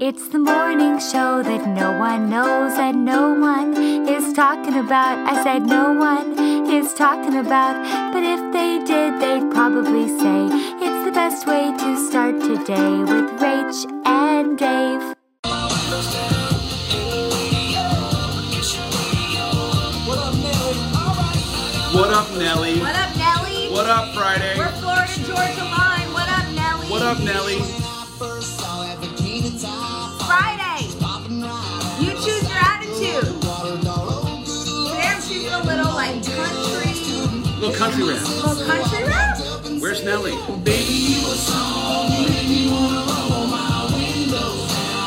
It's the morning show that no one knows and no one is talking about. I said no one is talking about, but if they did, they'd probably say it's the best way to start today with Rach and Dave. What up, Nelly? What up, Nelly? What up, Friday? We're Florida Georgia line. What up, Nelly? What up, Nelly? Country, Little country rap. little country rap. Where's Nelly?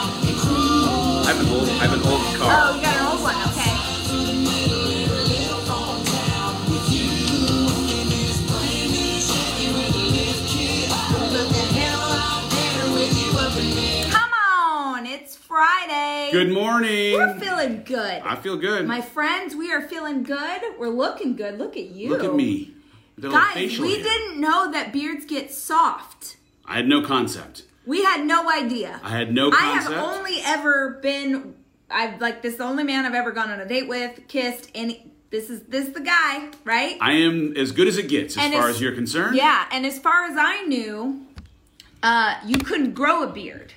I have an old, I have an old Oh, car. you Good morning. We're feeling good. I feel good. My friends, we are feeling good. We're looking good. Look at you. Look at me. Guys, we hair. didn't know that beards get soft. I had no concept. We had no idea. I had no I have only ever been I've like this is the only man I've ever gone on a date with, kissed, and this is this is the guy, right? I am as good as it gets as And far it's- as you're concerned. yeah, and as far as I knew, uh, you couldn't grow a beard.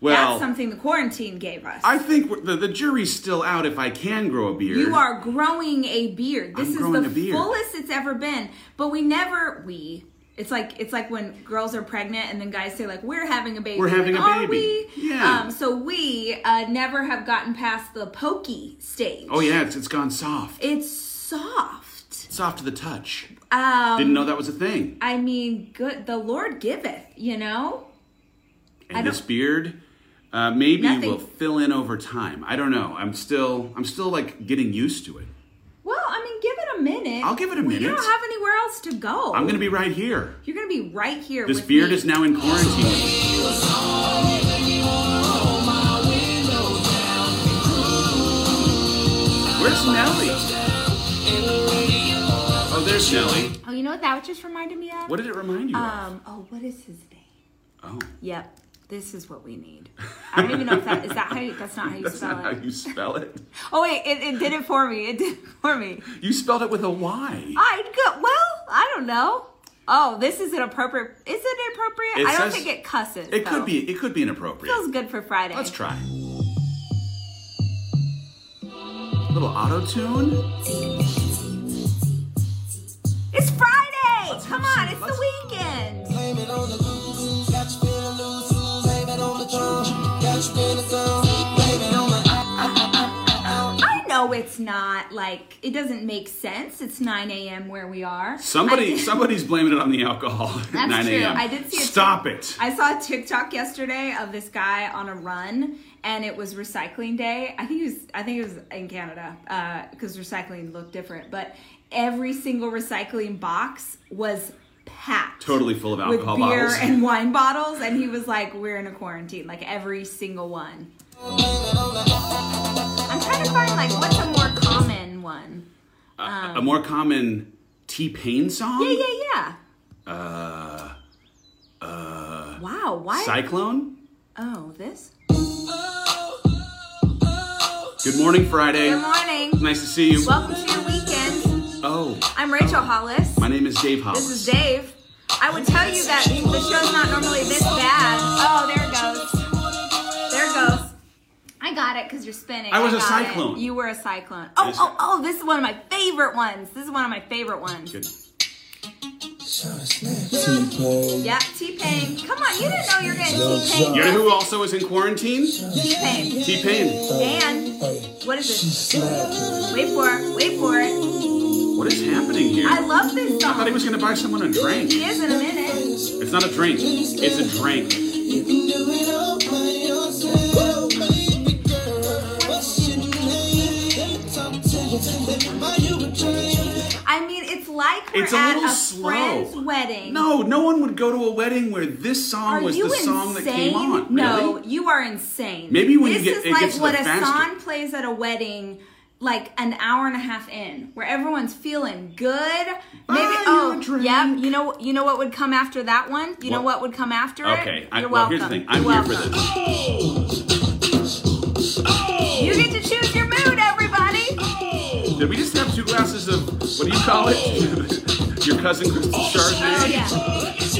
Well, That's something the quarantine gave us. I think the, the jury's still out if I can grow a beard. You are growing a beard. This I'm is growing the a beard. fullest it's ever been. But we never we. It's like it's like when girls are pregnant and then guys say like we're having a baby. We're having Like, a Are baby." we? Yeah. Um, so we uh, never have gotten past the pokey stage. Oh yeah, it's, it's gone soft. It's soft. Soft to the touch. Um, Didn't know that was a thing. I mean, good. The Lord giveth. You know. And this beard, uh, maybe Nothing- will fill in over time. I don't know. I'm still, I'm still like getting used to it. Well, I mean, give it a minute. I'll give it a minute. You don't have anywhere else to go. I'm gonna be right here. You're gonna be right here. This beard me. is now in quarantine. Where's Nelly? Oh, there's Nelly. Oh, you know what that just reminded me of? What did it remind you of? Um. Oh, what is his name? Oh, Yep. This is what we need. I don't even know if that is that how you, that's not how you that's spell not how it. you spell it. Oh wait, it, it did it for me. It did it for me. You spelled it with a Y. I go well. I don't know. Oh, this is inappropriate. Is it appropriate? It I don't says- think it cusses. It though. could be. It could be inappropriate. Feels good for Friday. Let's try. A little auto tune. It's Friday. Come on, some- it's let's- the weekend. It's not like it doesn't make sense. It's 9 a.m. where we are. Somebody, somebody's blaming it on the alcohol. That's 9 true. a.m. I did see Stop it. I saw a TikTok yesterday of this guy on a run, and it was recycling day. I think it was. I think it was in Canada uh, because recycling looked different. But every single recycling box was packed, Totally full of with alcohol beer bottles. and wine bottles. And he was like, "We're in a quarantine. Like every single one." I'm trying to find like what's a more common one. a more common T Pain song. Yeah, yeah, yeah. Uh, uh, Wow. Why? Cyclone. oh, this. Good morning, Friday. Good morning. Nice to see you. Welcome to your weekend. Oh, I'm Rachel Hollis. my name is Dave Hollis. This is Dave. I would tell you that the show's not normally this bad. Oh, there I got it because you're spinning. I was a got it. cyclone. You were a cyclone. Oh, Yes. oh, oh, this is one of my favorite ones. This is one of my favorite ones. Good. T-Pain. Yeah, T-Pain. Come on, you didn't know you were getting T-Pain. You know who also is in quarantine? T-Pain. T Pain. And, what is she it? slapping. Wait for it. Wait for it. What is happening here? I love this I thought he was going to buy someone a drink. He is in a minute. It's not a drink. It's a drink. We're It's a at little a slow. friend's wedding. No, no one would go to a wedding where this song Are was you the insane? song that came on. No, Really? you are insane. Maybe when you this get- is it like what a song plays at a wedding, like an hour and a half in, where everyone's feeling good. Maybe Buy you oh drink. yep. You know you know what would come after that one? You know What? what would come after it? Okay, I, You're well, welcome. here's the thing. I'm You're here for glasses of what do you call it? Oh. Your cousin Chardonnay. Oh, yeah.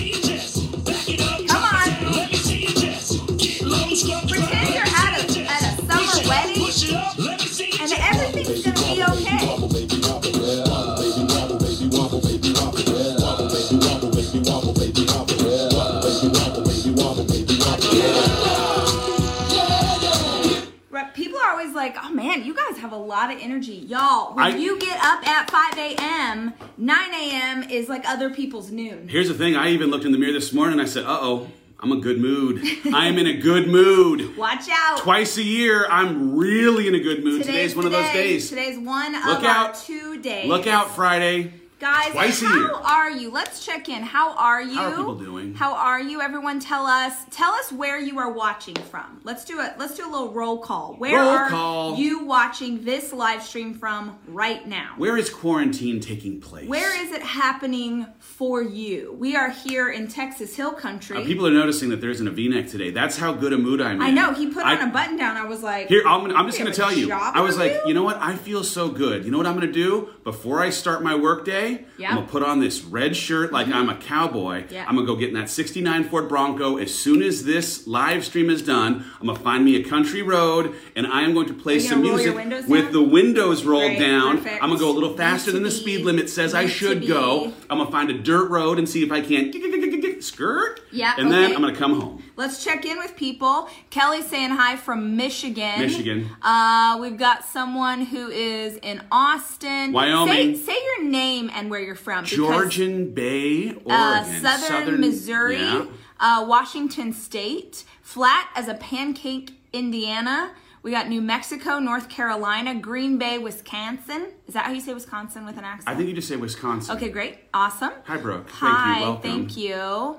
Lot of energy, y'all." When I- you get up at 5 a.m., 9 a.m. is like other people's noon. Here's the thing. I even looked in the mirror this morning and I said, uh oh, I'm a good mood. I am in a good mood. Watch out. Twice a year, I'm really in a good mood. Today's, one of those days. Today's one Look of out. our two days. Look out, Friday. Guys, Twice how year. are you? Let's check in. How are you? How are people doing? How are you? Everyone tell us tell us where you are watching from. Let's do it. Let's do a little roll call. Where Roll are call. you watching this live stream from right now? Where is quarantine taking place? Where is it happening for you? We are here in Texas Hill Country. Uh, people are noticing that there isn't a V-neck today. That's how good a mood I'm in. I know he put I- on a button down. I was like, Here, I'm, I'm just going to tell you. I was like, interview?" you know what? I feel so good. You know what I'm going to do before I start my workday? Yeah. I'm going to put on this red shirt like I'm a cowboy. Yeah. I'm going to go get in that 69 Ford Bronco. As soon as this live stream is done, I'm going to find me a country road and I am going to play some gonna music with down? the windows rolled Great, down. perfect. I'm going to go a little faster than the speed limit says I should go. I'm going to find a dirt road and see if I can skirt. Yeah, And then. I'm to come home. Let's check in with people. Kelly's saying hi from Michigan. Michigan. Uh, we've got someone who is in Austin. Wyoming. Say, say your name and where you're from. Georgian Bay, Oregon. Uh, Southern, Missouri, yeah. uh, Washington State, flat as a pancake, Indiana. We got New Mexico, North Carolina, Green Bay, Wisconsin. Is that how you say Wisconsin with an accent? I think you just say Wisconsin. Okay, great. Awesome. Hi, Brooke. Thank Hi, you. Welcome. thank you.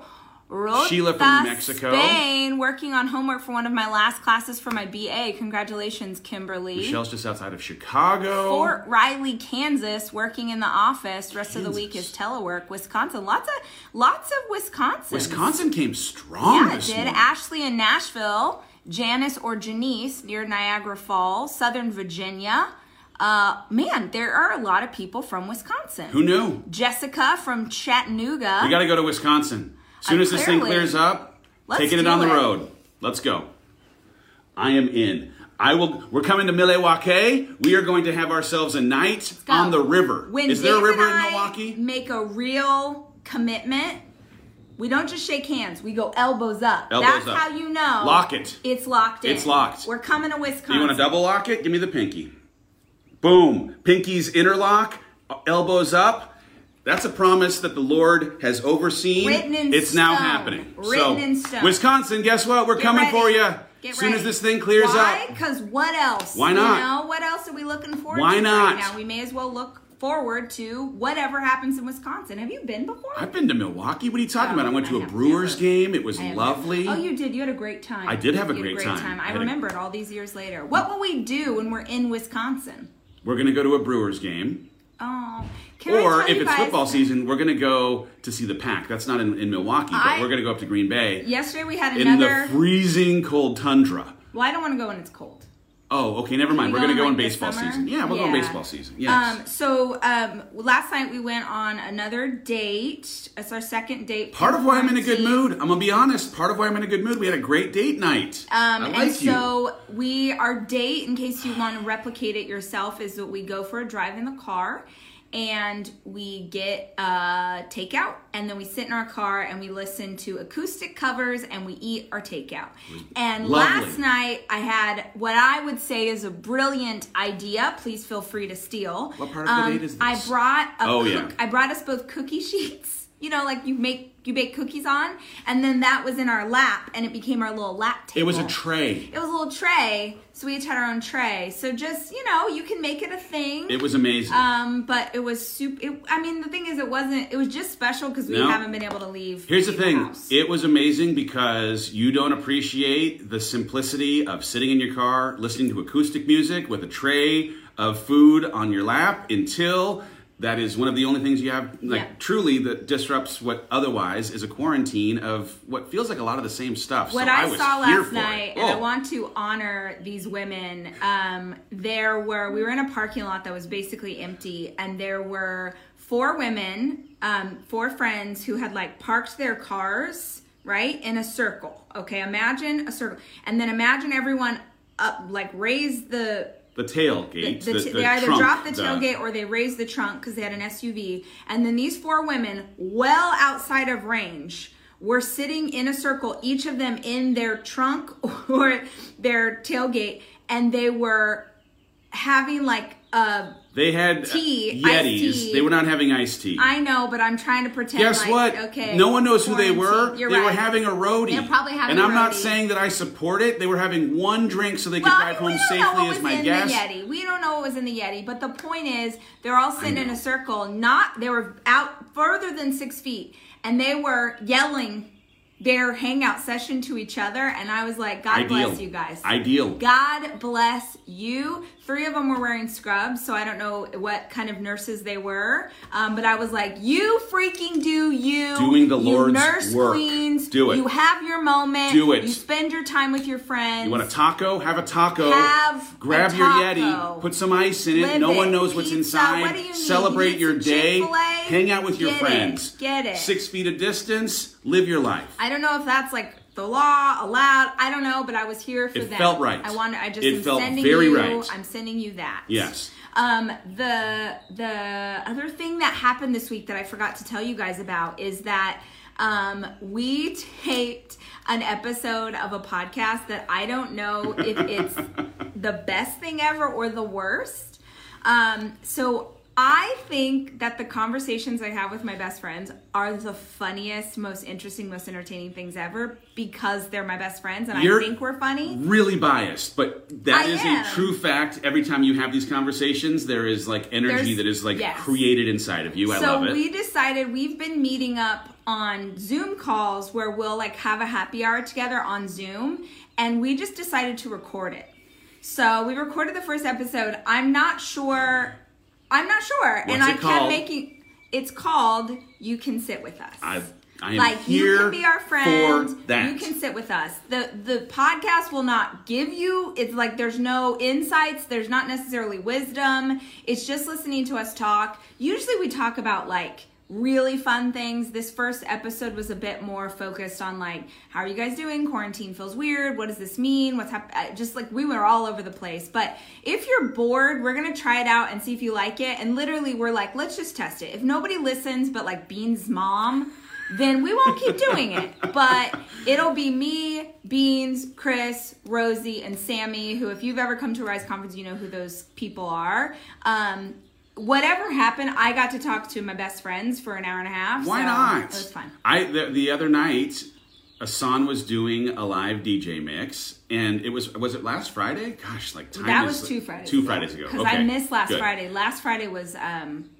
Rota, Sheila from New Mexico. Spain, working on homework for one of my last classes for my BA. Congratulations, Kimberly. Michelle's just outside of Chicago. Fort Riley, Kansas, working in the office. Rest of the week is telework. Wisconsin, lots of lots of Wisconsin. Wisconsin came strong Yeah, it did. morning. Ashley in Nashville, Janice or Janice near Niagara Falls, Southern Virginia. Uh, man, there are a lot of people from Wisconsin. Who knew? Jessica from Chattanooga. We got to go to Wisconsin. As soon Uh, as this thing clears up, taking it on the it. road. Let's go. I am in. I will. We're coming to Milwaukee. We are going to have ourselves a night on the river. When Is there a river in Milwaukee? Make a real commitment. We don't just shake hands. We go elbows up. Elbows That's up. how you know. Lock it. It's locked in. It's locked. We're coming to Wisconsin. Do you want to double lock it? Give me the pinky. Boom. Pinkies interlock, elbows up. That's a promise that the Lord has overseen. Written in it's now happening. Written so, in stone. Wisconsin, guess what? We're Get coming ready. for you. Get As soon ready. as this thing clears Why? up. Why? Because what else? Why not? You know, what else are we looking forward Why not? right now? We may as well look forward to whatever happens in Wisconsin. Have you been before? I've been to Milwaukee. What are you talking Oh, about? I went to I a Brewers never. game. It was lovely. Oh, you did. You had a great time. I did have a You had great time. I I had a- remember it all these years later. What will we do when we're in Wisconsin? We're going to go to a Brewers game. Oh, Or if it's guys- football season, we're going to go to see the Pack. That's not in, in Milwaukee, but we're going to go up to Green Bay Yesterday we had in another. the freezing cold tundra. well, I don't want to go when it's cold. Oh, okay, never mind. we We're going to go in, like, baseball season. Yeah, we'll go in baseball season. Yes. Um, so um, last night we went on another date. It's our second date. Part of why I'm in a good mood, I'm gonna be honest. Part of why I'm in a good mood, we had a great date night. Um, I and you. so we, our date, in case you want to replicate it yourself, is that we go for a drive in the car and we get uh, takeout and then we sit in our car and we listen to acoustic covers and we eat our takeout. And Lovely. last night I had what I would say is a brilliant idea. Please feel free to steal. What part of the date is this? I brought a Oh, cook- yeah. I brought us both cookie sheets. You know, like you make you bake cookies on, and then that was in our lap, and it became our little lap table. it was a tray. It was a little tray, so we each had our own tray. So just you know, you can make it a thing. It was amazing. um, but it was super. It, I mean, the thing is, it wasn't. It was just special because we No. haven't been able to leave. Here's the thing. house. It was amazing because you don't appreciate the simplicity of sitting in your car, listening to acoustic music with a tray of food on your lap until that is one of the only things you have, like Yeah. truly, that disrupts what otherwise is a quarantine of what feels like a lot of the same stuff. What so I, I, was saw last night, and I Oh. want to honor these women. Um, there were we were in a parking lot that was basically empty, and there were four women, um, four friends who had like parked their cars right in a circle. Okay, imagine a circle, and then imagine everyone up, like raise the the tailgate. the, The, the they either trunk, dropped the tailgate or they raised the trunk because they had an SUV. And then these four women, well outside of range, were sitting in a circle, each of them in their trunk or their tailgate, and they were having like a. They had Tea, uh, iced Yetis. tea. They were not having iced tea. I know, but I'm trying to pretend. Guess like, what? Okay, no one knows who they were. You're they were having a roadie. They're probably having And I'm not saying that I support it. They were having one drink so they could Well, drive I mean, home we don't know safely as my the Yeti. We don't know what was in the Yeti, but the point is, they're all sitting in a circle. Not they were out further than six feet, and they were yelling their hangout session to each other. And I was like, God Ideal. bless you guys. Ideal. God bless you. Three of them were wearing scrubs, so I don't know what kind of nurses they were. Um, but I was like, you freaking do you. Doing the you Lord's nurse work. queens. Do it. You have your moment. Do it. You spend your time with your friends. You want a taco? Have a taco. Have Grab your taco. Yeti. Put some ice in it. Live no it. one knows what's Pizza. inside. What do you need? Celebrate You your day. Chick-fil-A? Hang out with your it. friends. Get it. Six feet of distance. Live your life. I don't know if that's like the law allowed. I don't know, but I was here for that. It them. felt right. I want. I just It am felt sending very you. right. I'm sending you that. Yes. Um, the the other thing that happened this week that I forgot to tell you guys about is that um, we taped an episode of a podcast that I don't know if it's the best thing ever or the worst. Um, so I think that the conversations I have with my best friends are the funniest, most interesting, most entertaining things ever because they're my best friends and You're I think we're funny. Really biased, but that I is am. a true fact. Every time you have these conversations, there is like energy There's- that is like yes. created inside of you. I so love it. we decided we've been meeting up on Zoom calls where we'll like have a happy hour together on Zoom, and we just decided to record it. So we recorded the first episode. I'm not sure. I'm not sure, and I kept making. It's called "You Can Sit with Us." I, I am like here you can be our friend you can sit with us. The the podcast will not give you it's like there's no insights there's not necessarily wisdom. It's just listening to us talk. Usually we talk about like really fun things. This first episode was a bit more focused on like how are you guys doing? Quarantine feels weird. What does this mean? What's happening just like we were all over the place. But if you're bored we're gonna try it out and see if you like it. And literally we're like let's just test it. If nobody listens but like bean's mom then we won't keep doing it. But it'll be me, Beans, Chris, Rosie, and Sammy, who, if you've ever come to a Rise conference, you know who those people are. Um, whatever happened, I got to talk to my best friends for an hour and a half. Why so not? It was fun. I the, the other night, Asan was doing a live DJ mix, and it was was it last Friday? Gosh, like time That was two Fridays. Two Fridays ago. Because okay. I missed last good. Friday. Last Friday was um,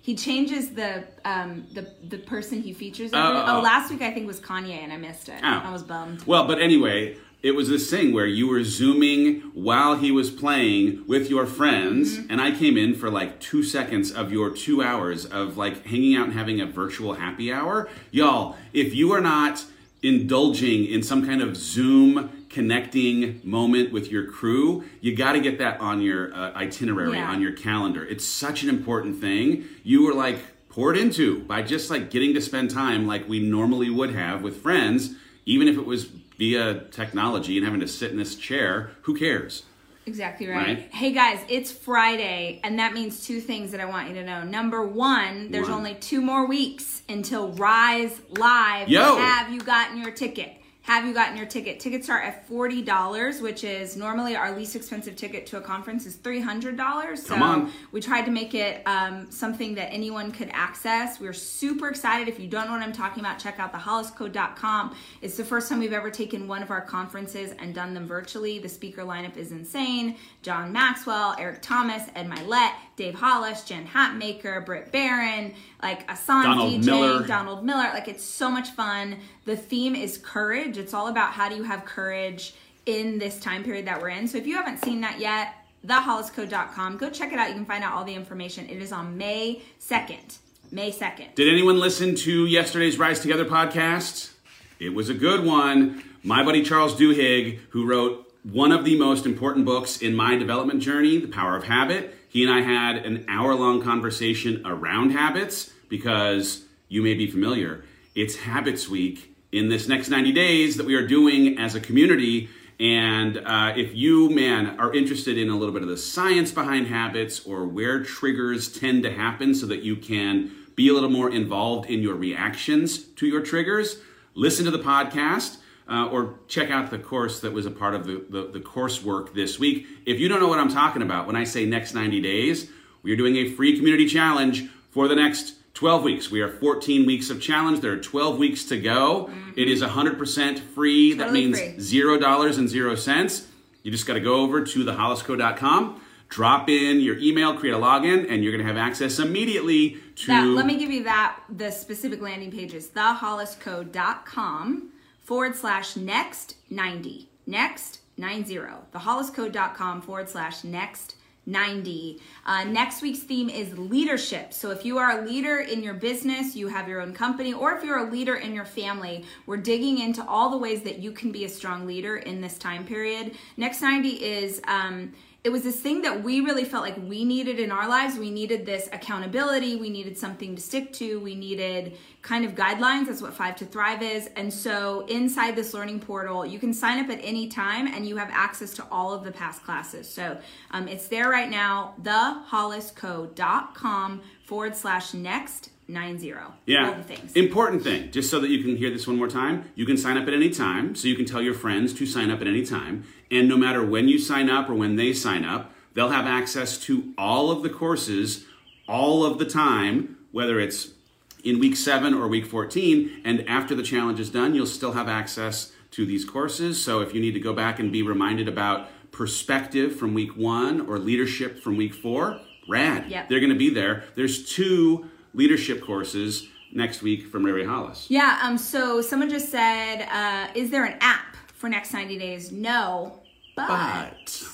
he changes the um the the person he features. Every, oh, oh. last week I think was Kanye, and I missed it. Oh. I was bummed. Well, but anyway, it was this thing where you were zooming while he was playing with your friends, Mm-hmm. and I came in for like two seconds of your two hours of like hanging out and having a virtual happy hour. Y'all, if you are not indulging in some kind of Zoom connecting moment with your crew, you got to get that on your uh, itinerary, Yeah. on your calendar. It's such an important thing. You were like poured into by just like getting to spend time like we normally would have with friends, even if it was via technology and having to sit in this chair. Who cares? Exactly right. Right? Hey guys, it's Friday, and that means two things that I want you to know. Number one, there's One. only two more weeks until Rise Live. Yo! Have you gotten your ticket? Have you gotten your ticket? Tickets start at forty dollars, which is normally our least expensive ticket to a conference is three hundred dollars. So Come on. we tried to make it um, something that anyone could access. We're super excited. If you don't know what I'm talking about, check out thehollisco.com. It's the first time we've ever taken one of our conferences and done them virtually. The speaker lineup is insane. John Maxwell, Eric Thomas, Ed Mylett, Dave Hollis, Jen Hatmaker, Britt Barron, like Asan Donald DJ, Miller. Donald Miller. Like it's so much fun. The theme is courage. It's all about how do you have courage in this time period that we're in. So if you haven't seen that yet, thehollisco.com. Go check it out. You can find out all the information. It is on May 2nd. May 2nd. Did anyone listen to yesterday's Rise Together podcast? It was a good one. My buddy Charles Duhigg, who wrote one of the most important books in my development journey, The Power of Habit, he and I had an hour long conversation around habits because you may be familiar. It's Habits Week in this next 90 days that we are doing as a community. And uh, if you, man, are interested in a little bit of the science behind habits or where triggers tend to happen so that you can be a little more involved in your reactions to your triggers, listen to the podcast. Uh, or check out the course that was a part of the, the, the coursework this week. If you don't know what I'm talking about when I say next 90 days, we are doing a free community challenge for the next 12 weeks. We are 14 weeks of challenge. There are 12 weeks to go. It is 100% free. that means free. zero dollars and zero cents. You just got to go over to thehollisco.com, drop in your email, create a login, and you're going to have access immediately to. That, let me give you that the specific landing page is thehollisco.com forward slash next 90 next 90 thehollisco.com forward slash next 90 uh, next week's theme is leadership. So if you are a leader in your business you have your own company or if you're a leader in your family we're digging into all the ways that you can be a strong leader in this time period. Next 90 is um, it was this thing that we really felt like we needed in our lives. We needed this accountability. We needed something to stick to. We needed kind of guidelines. That's what Five to Thrive is. And so inside this learning portal, you can sign up at any time and you have access to all of the past classes. So um, it's there right now, thehollisco.com forward slash next nine zero. Yeah. All the things. Important thing, just so that you can hear this one more time, you can sign up at any time. So you can tell your friends to sign up at any time. And no matter when you sign up or when they sign up, they'll have access to all of the courses all of the time, whether it's in week seven or week 14. And after the challenge is done, you'll still have access to these courses. So if you need to go back and be reminded about perspective from week one or leadership from week four, rad. Yep. They're going to be there. There's two leadership courses next week from Ray Ray Hollis. Yeah, um, so someone just said, uh, is there an app for next 90 days? No, but, But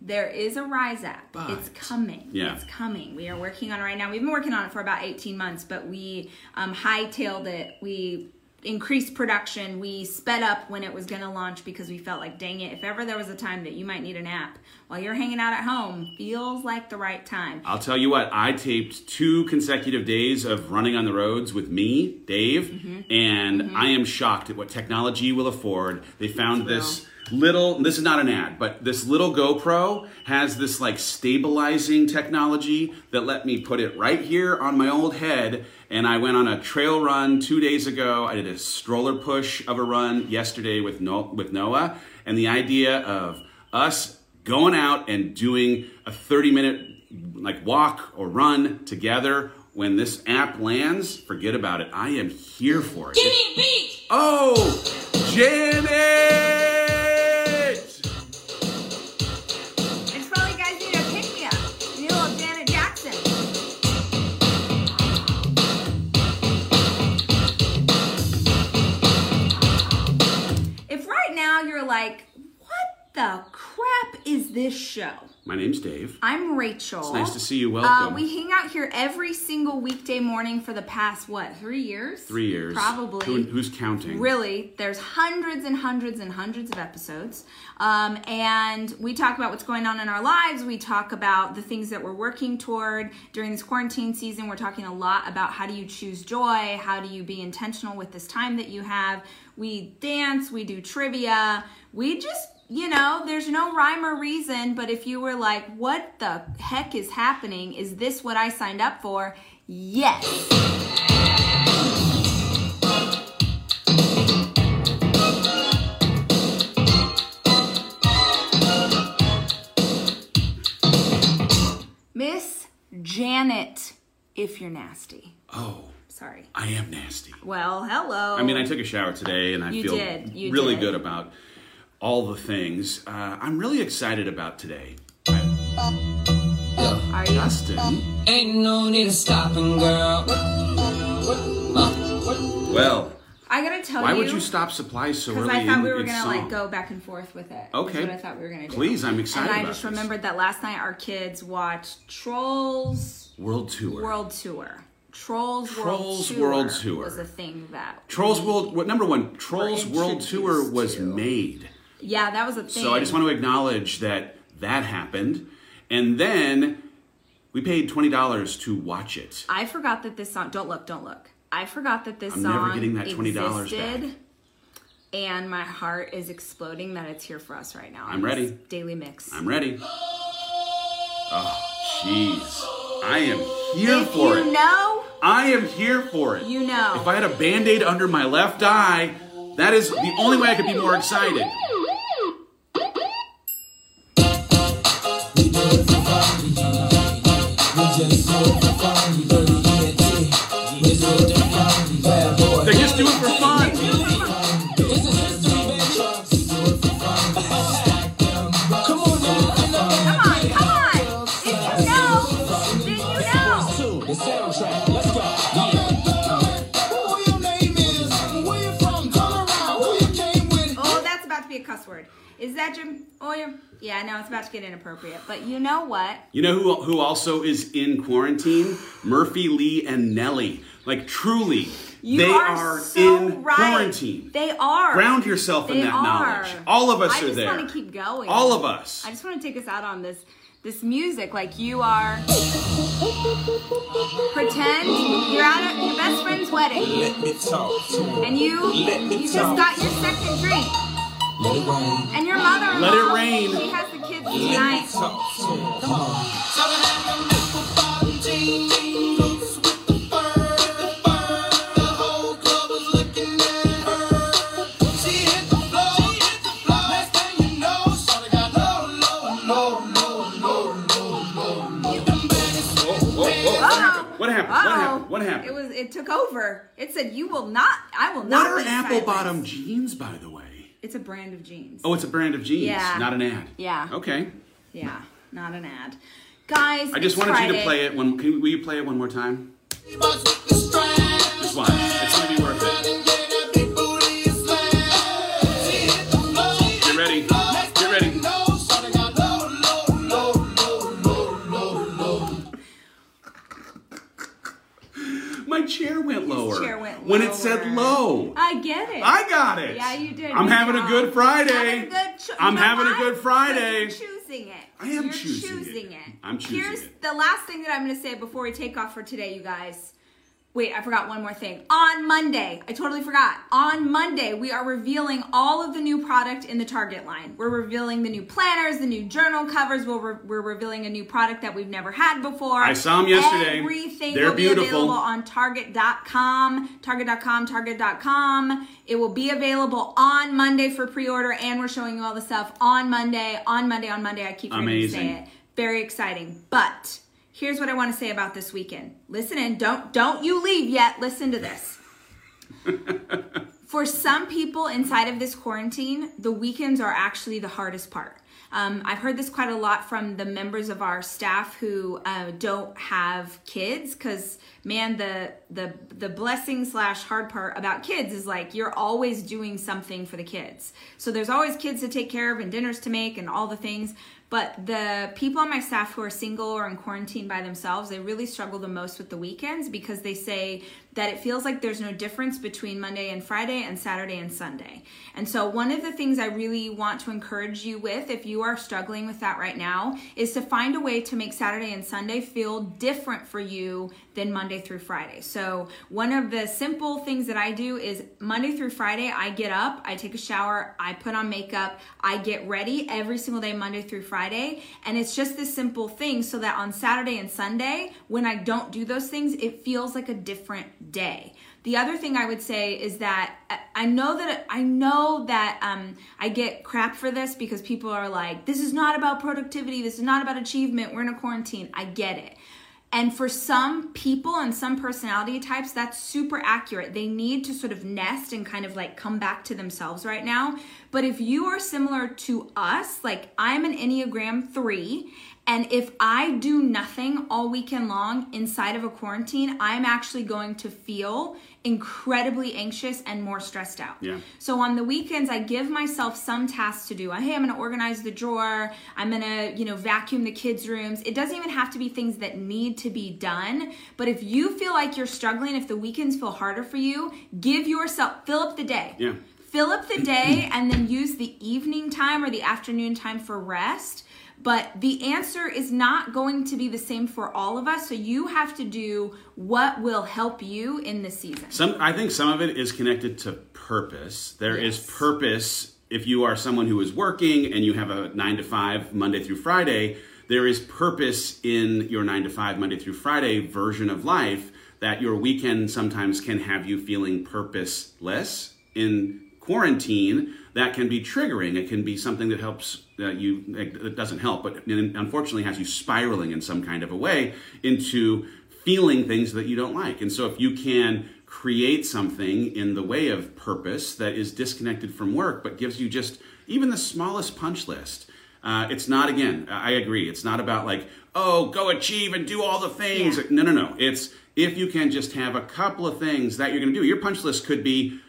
there is a Rise app. But- it's coming. Yeah. It's coming. We are working on it right now. We've been working on it for about 18 months, but we um, hightailed it. We increased production. We sped up when it was going to launch because we felt like, dang it, if ever there was a time that you might need an app while you're hanging out at home, feels like the right time. I'll tell you what, I taped two consecutive days of running on the roads with me, Dave, Mm-hmm. and I am shocked at what technology will afford. They found this little, this is not an ad, but this little GoPro has this like stabilizing technology that let me put it right here on my old head. And I went on a trail run two days ago. I did a stroller push of a run yesterday with, no- with Noah. And the idea of us going out and doing a 30 minute like walk or run together when this app lands forget about it i am here for it Give me a beat. oh janet the crap is this show? my name's dave I'm Rachel. It's nice to see you. Uh, Welcome. we hang out here every single weekday morning for the past what three years? three years probably. Who- who's counting Really, there's hundreds and hundreds and hundreds of episodes. Um, and we talk about what's going on in our lives. We talk about the things that we're working toward during this quarantine season. We're talking a lot about how do you choose joy? How do you be intentional with this time that you have? We dance, we do trivia. We just, you know, there's no rhyme or reason. But if you were like, what the heck is happening? Is this what I signed up for? Yes. Miss Janet, if you're nasty. oh Sorry. i am nasty Well, hello. i mean i took a shower today and i You feel did, you really did. good about all the things uh, i'm really excited about today Are you? justin Ain't no need to stopping, girl. well I gotta tell you. Why you? would you stop supplies so early? Because I thought in, we were in gonna song? like go back and forth with it. Okay. That's what I thought we were gonna do. Please, I'm excited And I about just this. remembered that last night our kids watched Trolls World Tour. World Tour. Trolls, Trolls World, World Tour Tour. was a thing that Trolls World. What number one? Trolls World Tour was to. made. Yeah, that was a thing. So I just want to acknowledge that that happened, and then we paid twenty dollars to watch it. I forgot that this song. Don't look, don't look. I forgot that this I'm song never getting that $20 existed, back. And my heart is exploding that it's here for us right now. I'm ready. Daily mix. I'm ready. Oh, jeez, I am here if for you it. know, I am here for it. you know. If I had a band-aid under my left eye, that is the only way I could be more excited. Is that Jim? Oh, yeah. Yeah, no, it's about to get inappropriate. But you know what? You know who who also is in quarantine? Murphy Lee and Nelly. Like truly, You they are, are, so in right. quarantine. They are. Ground yourself in that are. knowledge. All of us I are just there. want to keep going. All of us. I just want to take us out on this this music. Like you are. Pretend you're at a, your best friend's wedding, Let me talk to him. and you you just got your second drink, Let it rain. and your mother. Let it rain. She has the kids tonight. talk to him. Come on. what happened? What happened? What happened? It was. It took over. It said, "You will not. I will not." what are apple silenced." bottom jeans, by the way? It's a brand of jeans. Oh, it's a brand of jeans, Yeah. not an ad. Yeah. Okay. Yeah, not an ad. Guys, I just it's wanted you to play it. One, can, will you play it one more time? Box with the strap. Just watch. It's gonna be worth it. Lower. when it said low. I get it. I got it. Yeah, you did. I'm Good having a good Friday. Having a good cho- I'm having a good Friday. Because You're choosing it. I am You're choosing it. choosing it. I'm choosing it. Here's it. the last thing that I'm going to say before we take off for today, you guys. Wait, I forgot one more thing. On Monday, I totally forgot. On Monday, we are revealing all of the new product in the Target line. We're revealing the new planners, the new journal covers. We're, re- we're revealing a new product that we've never had before. I saw 'em yesterday. Everything They're will be beautiful. available on Target.com, Target.com, Target.com. It will be available on Monday for pre-order, and we're showing you all the stuff on Monday, on Monday, on Monday. I keep forgetting to say Amazing. it. Very exciting. But here's what I want to say about this weekend. Listen in. Don't don't you leave yet. Listen to this. For some people inside of this quarantine, the weekends are actually the hardest part. Um, I've heard this quite a lot from the members of our staff who uh, don't have kids, because man, the the the blessing slash hard part about kids is like you're always doing something for the kids. So there's always kids to take care of and dinners to make and all the things. But the people on my staff who are single or in quarantine by themselves, they really struggle the most with the weekends because they say that it feels like there's no difference between Monday and Friday and Saturday and Sunday. And so, one of the things I really want to encourage you with, if you are struggling with that right now, is to find a way to make Saturday and Sunday feel different for you than Monday through Friday. So, one of the simple things that I do is Monday through Friday, I get up, I take a shower, I put on makeup, I get ready every single day, Monday through Friday. And it's just this simple thing so that on Saturday and Sunday, when I don't do those things, it feels like a different day. The other thing I would say is that I- I know that I know that um, I get crap for this because people are like, "This is not about productivity. This is not about achievement. We're in a quarantine." I get it. And for some people and some personality types, that's super accurate. They need to sort of nest and kind of like come back to themselves right now. But if you are similar to us, like I'm an Enneagram 3, And if I do nothing all weekend long inside of a quarantine, I'm actually going to feel incredibly anxious and more stressed out. Yeah. So on the weekends, I give myself some tasks to do. Hey, I'm going to organize the drawer. I'm going to, you know, vacuum the kids' rooms. It doesn't even have to be things that need to be done. But if you feel like you're struggling, if the weekends feel harder for you, give yourself, fill up the day. Yeah. Fill up the day and then use the evening time or the afternoon time for rest. But the answer is not going to be the same for all of us. So you have to do what will help you in this season. Some, I think some of it is connected to purpose. There is Yes. purpose if you are someone who is working and you have a nine to five Monday through Friday. There is purpose in your nine to five Monday through Friday version of life that your weekend sometimes can have you feeling purposeless in quarantine. That can be triggering. It can be something that helps uh, you. It doesn't help, but unfortunately has you spiraling in some kind of a way into feeling things that you don't like. And so if you can create something in the way of purpose that is disconnected from work but gives you just even the smallest punch list. Uh, it's not again, I agree. It's not about like, oh, go achieve and do all the things. Yeah. No, no, no. It's if you can just have a couple of things that you're going to do. Your punch list could be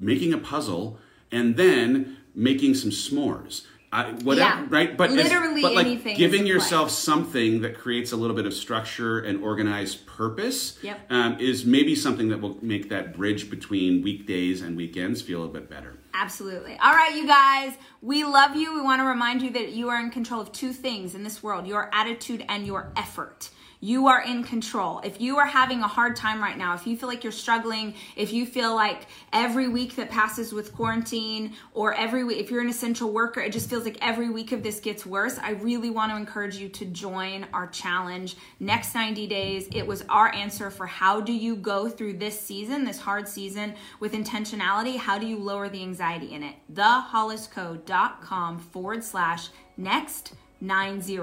making a puzzle and then making some s'mores. I, whatever, Yeah. right? But Literally but like anything giving a play. yourself something that creates a little bit of structure and organized purpose Yep. um, is maybe something that will make that bridge between weekdays and weekends feel a bit better. Absolutely. All right, you guys, we love you. We want to remind you that you are in control of two things in this world your attitude and your effort. You are in control. If you are having a hard time right now, if you feel like you're struggling, if you feel like every week that passes with quarantine or every week, if you're an essential worker, it just feels like every week of this gets worse, I really want to encourage you to join our challenge. Next 90 days, it was our answer for how do you go through this season, this hard season, with intentionality? How do you lower the anxiety in it? TheHollisCo.com forward slash next 90.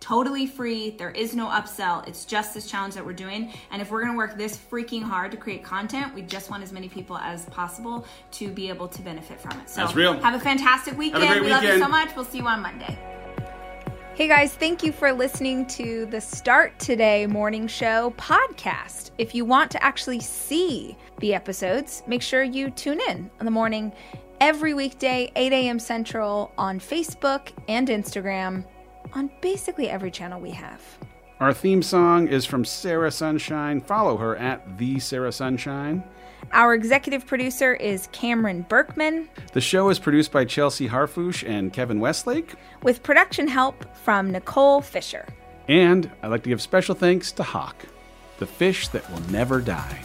Totally free. There is no upsell. It's just this challenge that we're doing. And if we're going to work this freaking hard to create content, we just want as many people as possible to be able to benefit from it. So That's real. have a fantastic weekend. great we love you so much. We'll see you on Monday. Hey guys, thank you for listening to the Start Today Morning Show podcast. If you want to actually see the episodes, make sure you tune in in the morning every weekday, 8 a.m. Central on Facebook and Instagram on basically every channel we have. Our theme song is from Sarah Sunshine. Follow her at the Sarah Sunshine. Our executive producer is Cameron Berkman, The show is produced by Chelsea Harfouche and Kevin Westlake. with production help from Nicole Fisher. And I'd like to give special thanks to Hawk, the fish that will never die.